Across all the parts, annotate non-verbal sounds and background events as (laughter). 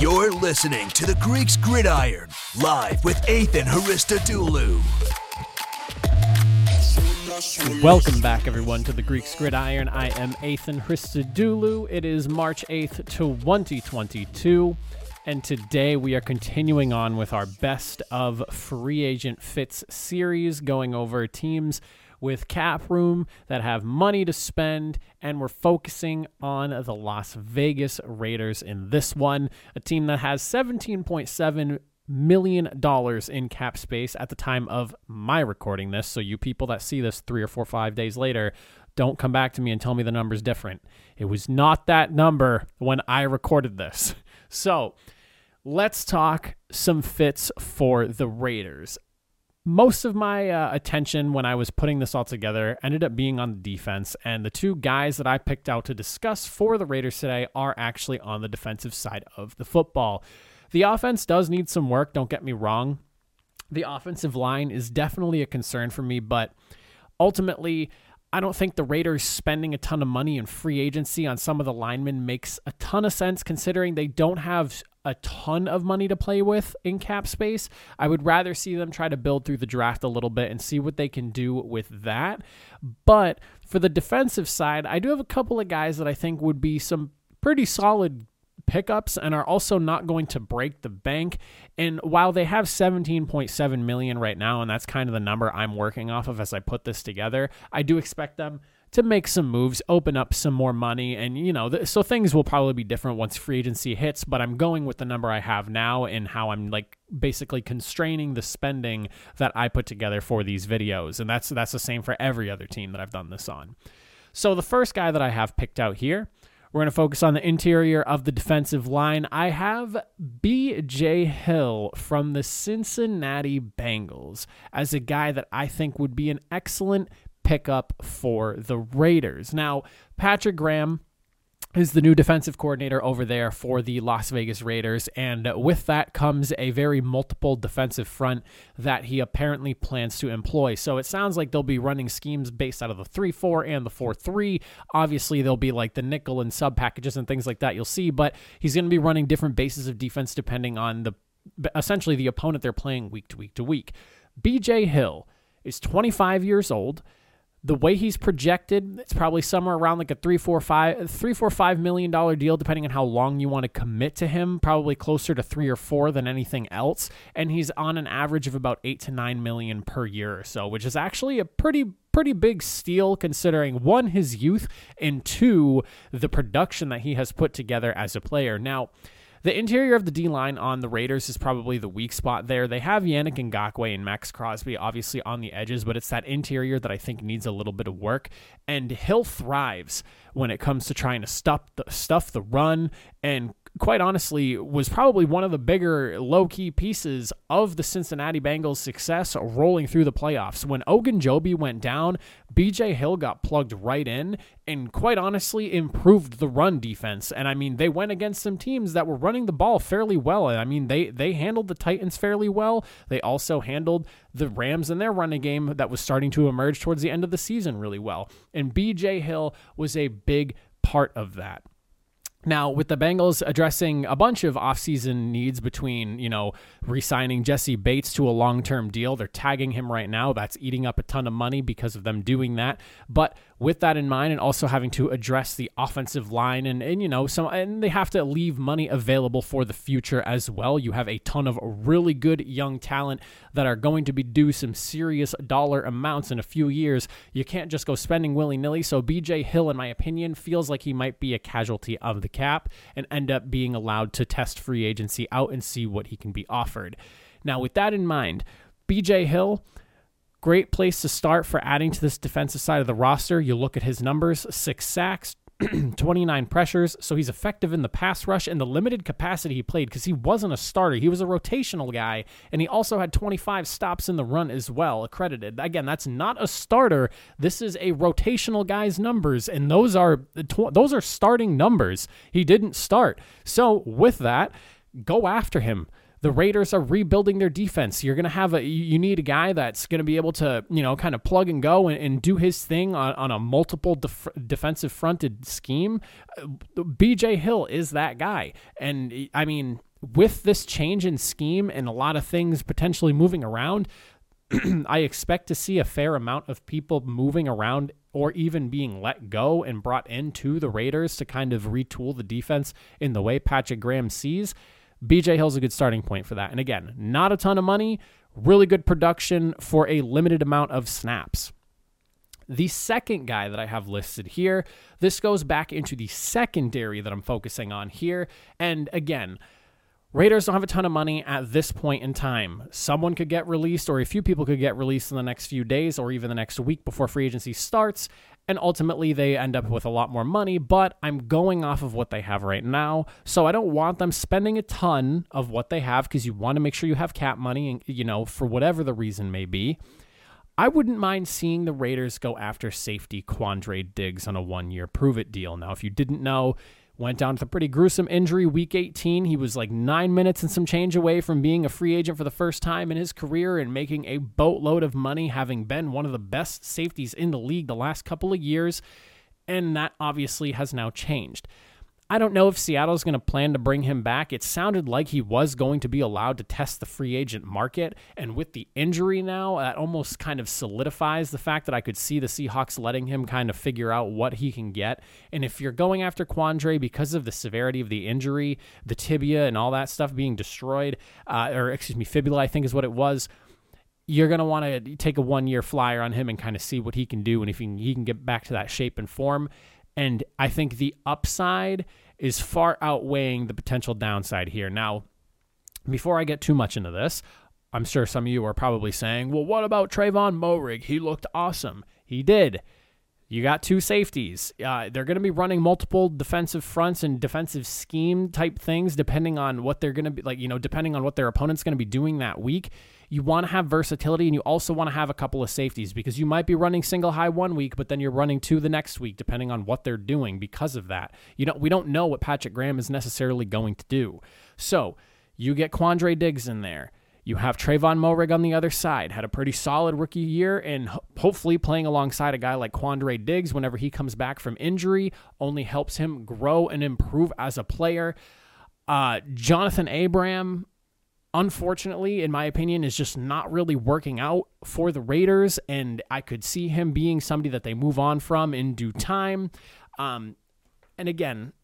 You're listening to the Greeks Gridiron, live with Ethan Haristodoulou. Welcome back, everyone, to the Greeks Gridiron. I am Ethan Hristodoulou. It is March 8th, 2022, and today we are continuing on with our best of free agent fits series, going over teams with cap room that have money to spend, and we're focusing on the Las Vegas Raiders in this one, a team that has 17.7 million dollars in cap space at the time of my recording this. So you people that see this three or four, five days later, don't come back to me and tell me the number's different. It was not that number when I recorded this. (laughs) So let's talk some fits for the Raiders. Most of my uh, attention when I was putting this all together ended up being on the defense, and the two guys that I picked out to discuss for the Raiders today are actually on the defensive side of the football. The offense does need some work, don't get me wrong. The offensive line is definitely a concern for me, but ultimately, I don't think the Raiders spending a ton of money in free agency on some of the linemen makes a ton of sense considering they don't have a ton of money to play with in cap space. I would rather see them try to build through the draft a little bit and see what they can do with that. But for the defensive side, I do have a couple of guys that I think would be some pretty solid pickups and are also not going to break the bank. And while they have 17.7 million right now, and that's kind of the number I'm working off of as I put this together, I do expect them to make some moves, open up some more money, and you know, th- so things will probably be different once free agency hits. But I'm going with the number I have now and how I'm like basically constraining the spending that I put together for these videos, and that's that's the same for every other team that I've done this on. So the first guy that I have picked out here we're going to focus on the interior of the defensive line. I have B.J. Hill from the Cincinnati Bengals as a guy that I think would be an excellent pickup for the Raiders. Now, Patrick Graham is the new defensive coordinator over there for the Las Vegas Raiders. And with that comes a very multiple defensive front that he apparently plans to employ. So it sounds like they'll be running schemes based out of the 3 4 and the 4 3. Obviously, there'll be like the nickel and sub packages and things like that you'll see, but he's going to be running different bases of defense depending on the essentially the opponent they're playing week to week to week. BJ Hill is 25 years old the way he's projected, it's probably somewhere around like a three, four, five, three, four, five million dollar deal, depending on how long you want to commit to him. Probably closer to three or four than anything else. And he's on an average of about eight to nine million per year or so, which is actually a pretty pretty big steal considering one his youth and two the production that he has put together as a player. Now. The interior of the D line on the Raiders is probably the weak spot there. They have Yannick Ngakoue and Maxx Crosby obviously on the edges, but it's that interior that I think needs a little bit of work. And Hill thrives when it comes to trying to stop the, stuff the run and quite honestly, was probably one of the bigger low key pieces of the Cincinnati Bengals' success rolling through the playoffs. When Ogunjobi went down, BJ Hill got plugged right in and quite honestly improved the run defense. And I mean, they went against some teams that were running the ball fairly well. And I mean, they they handled the Titans fairly well. They also handled the Rams in their running game that was starting to emerge towards the end of the season really well. And BJ Hill was a big part of that. Now, with the Bengals addressing a bunch of offseason needs between, you know, re signing Jessie Bates to a long term deal, they're tagging him right now. That's eating up a ton of money because of them doing that. But with that in mind, and also having to address the offensive line, and, and you know, some, and they have to leave money available for the future as well. You have a ton of really good young talent that are going to be due some serious dollar amounts in a few years. You can't just go spending willy nilly. So, BJ Hill, in my opinion, feels like he might be a casualty of the cap and end up being allowed to test free agency out and see what he can be offered. Now, with that in mind, BJ Hill, great place to start for adding to this defensive side of the roster. You look at his numbers six sacks, (clears throat) 29 pressures, so he's effective in the pass rush and the limited capacity he played because he wasn't a starter. He was a rotational guy, and he also had 25 stops in the run as well, accredited. Again, that's not a starter. This is a rotational guy's numbers, and those are those are starting numbers. He didn't start. So with that, go after him. The Raiders are rebuilding their defense. You're going to have a, you need a guy that's going to be able to, you know, kind of plug and go and, and do his thing on, on a multiple def- defensive fronted scheme. Uh, BJ Hill is that guy. And I mean, with this change in scheme and a lot of things potentially moving around, (clears throat) I expect to see a fair amount of people moving around or even being let go and brought into the Raiders to kind of retool the defense in the way Patrick Graham sees. BJ Hill's a good starting point for that. And again, not a ton of money, really good production for a limited amount of snaps. The second guy that I have listed here, this goes back into the secondary that I'm focusing on here. And again, Raiders don't have a ton of money at this point in time. Someone could get released, or a few people could get released in the next few days, or even the next week before free agency starts and ultimately they end up with a lot more money, but I'm going off of what they have right now. So I don't want them spending a ton of what they have because you want to make sure you have cap money and you know, for whatever the reason may be. I wouldn't mind seeing the Raiders go after safety Quandre Diggs on a one year prove it deal. Now, if you didn't know, Went down with a pretty gruesome injury week 18. He was like nine minutes and some change away from being a free agent for the first time in his career and making a boatload of money, having been one of the best safeties in the league the last couple of years. And that obviously has now changed. I don't know if Seattle's going to plan to bring him back. It sounded like he was going to be allowed to test the free agent market. And with the injury now, that almost kind of solidifies the fact that I could see the Seahawks letting him kind of figure out what he can get. And if you're going after Quandre because of the severity of the injury, the tibia and all that stuff being destroyed, uh, or excuse me, fibula, I think is what it was you're going to want to take a one year flyer on him and kind of see what he can do and if he can, he can get back to that shape and form. And I think the upside is far outweighing the potential downside here. Now, before I get too much into this, I'm sure some of you are probably saying, well, what about Tre'von Moehrig? He looked awesome. He did. You got two safeties. Uh, they're going to be running multiple defensive fronts and defensive scheme type things, depending on what they're going to be like, you know, depending on what their opponent's going to be doing that week. You want to have versatility and you also want to have a couple of safeties because you might be running single high one week, but then you're running two the next week, depending on what they're doing because of that. You know, we don't know what Patrick Graham is necessarily going to do. So you get Quandre Diggs in there. You have Tre'von Moehrig on the other side, had a pretty solid rookie year, and hopefully playing alongside a guy like Quandre Diggs whenever he comes back from injury only helps him grow and improve as a player. Uh, Johnathan Abram, unfortunately, in my opinion, is just not really working out for the Raiders, and I could see him being somebody that they move on from in due time. Um, and again,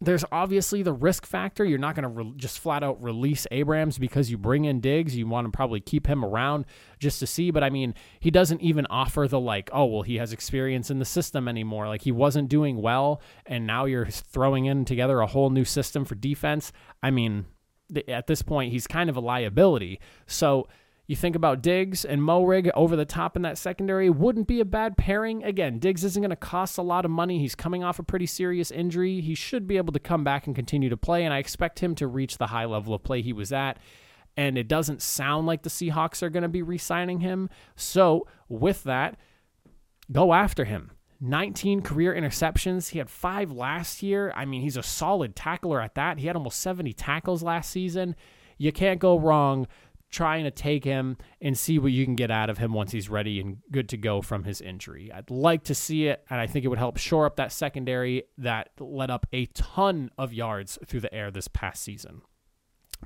there's obviously the risk factor. You're not going to re- just flat out release Abrams because you bring in Diggs. You want to probably keep him around just to see. But I mean, he doesn't even offer the like, oh, well, he has experience in the system anymore. Like he wasn't doing well, and now you're throwing in together a whole new system for defense. I mean, th- at this point, he's kind of a liability. So you think about Diggs and Moehrig over the top in that secondary wouldn't be a bad pairing. Again, Diggs isn't going to cost a lot of money. He's coming off a pretty serious injury. He should be able to come back and continue to play, and I expect him to reach the high level of play he was at. And it doesn't sound like the Seahawks are going to be re signing him. So, with that, go after him. 19 career interceptions. He had five last year. I mean, he's a solid tackler at that. He had almost 70 tackles last season. You can't go wrong trying to take him and see what you can get out of him once he's ready and good to go from his injury. I'd like to see it, and I think it would help shore up that secondary that let up a ton of yards through the air this past season.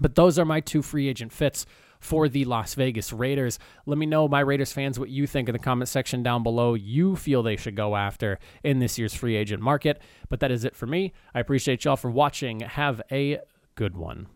But those are my two free agent fits for the Las Vegas Raiders. Let me know, my Raiders fans, what you think in the comment section down below. You feel they should go after in this year's free agent market. But that is it for me. I appreciate y'all for watching. Have a good one.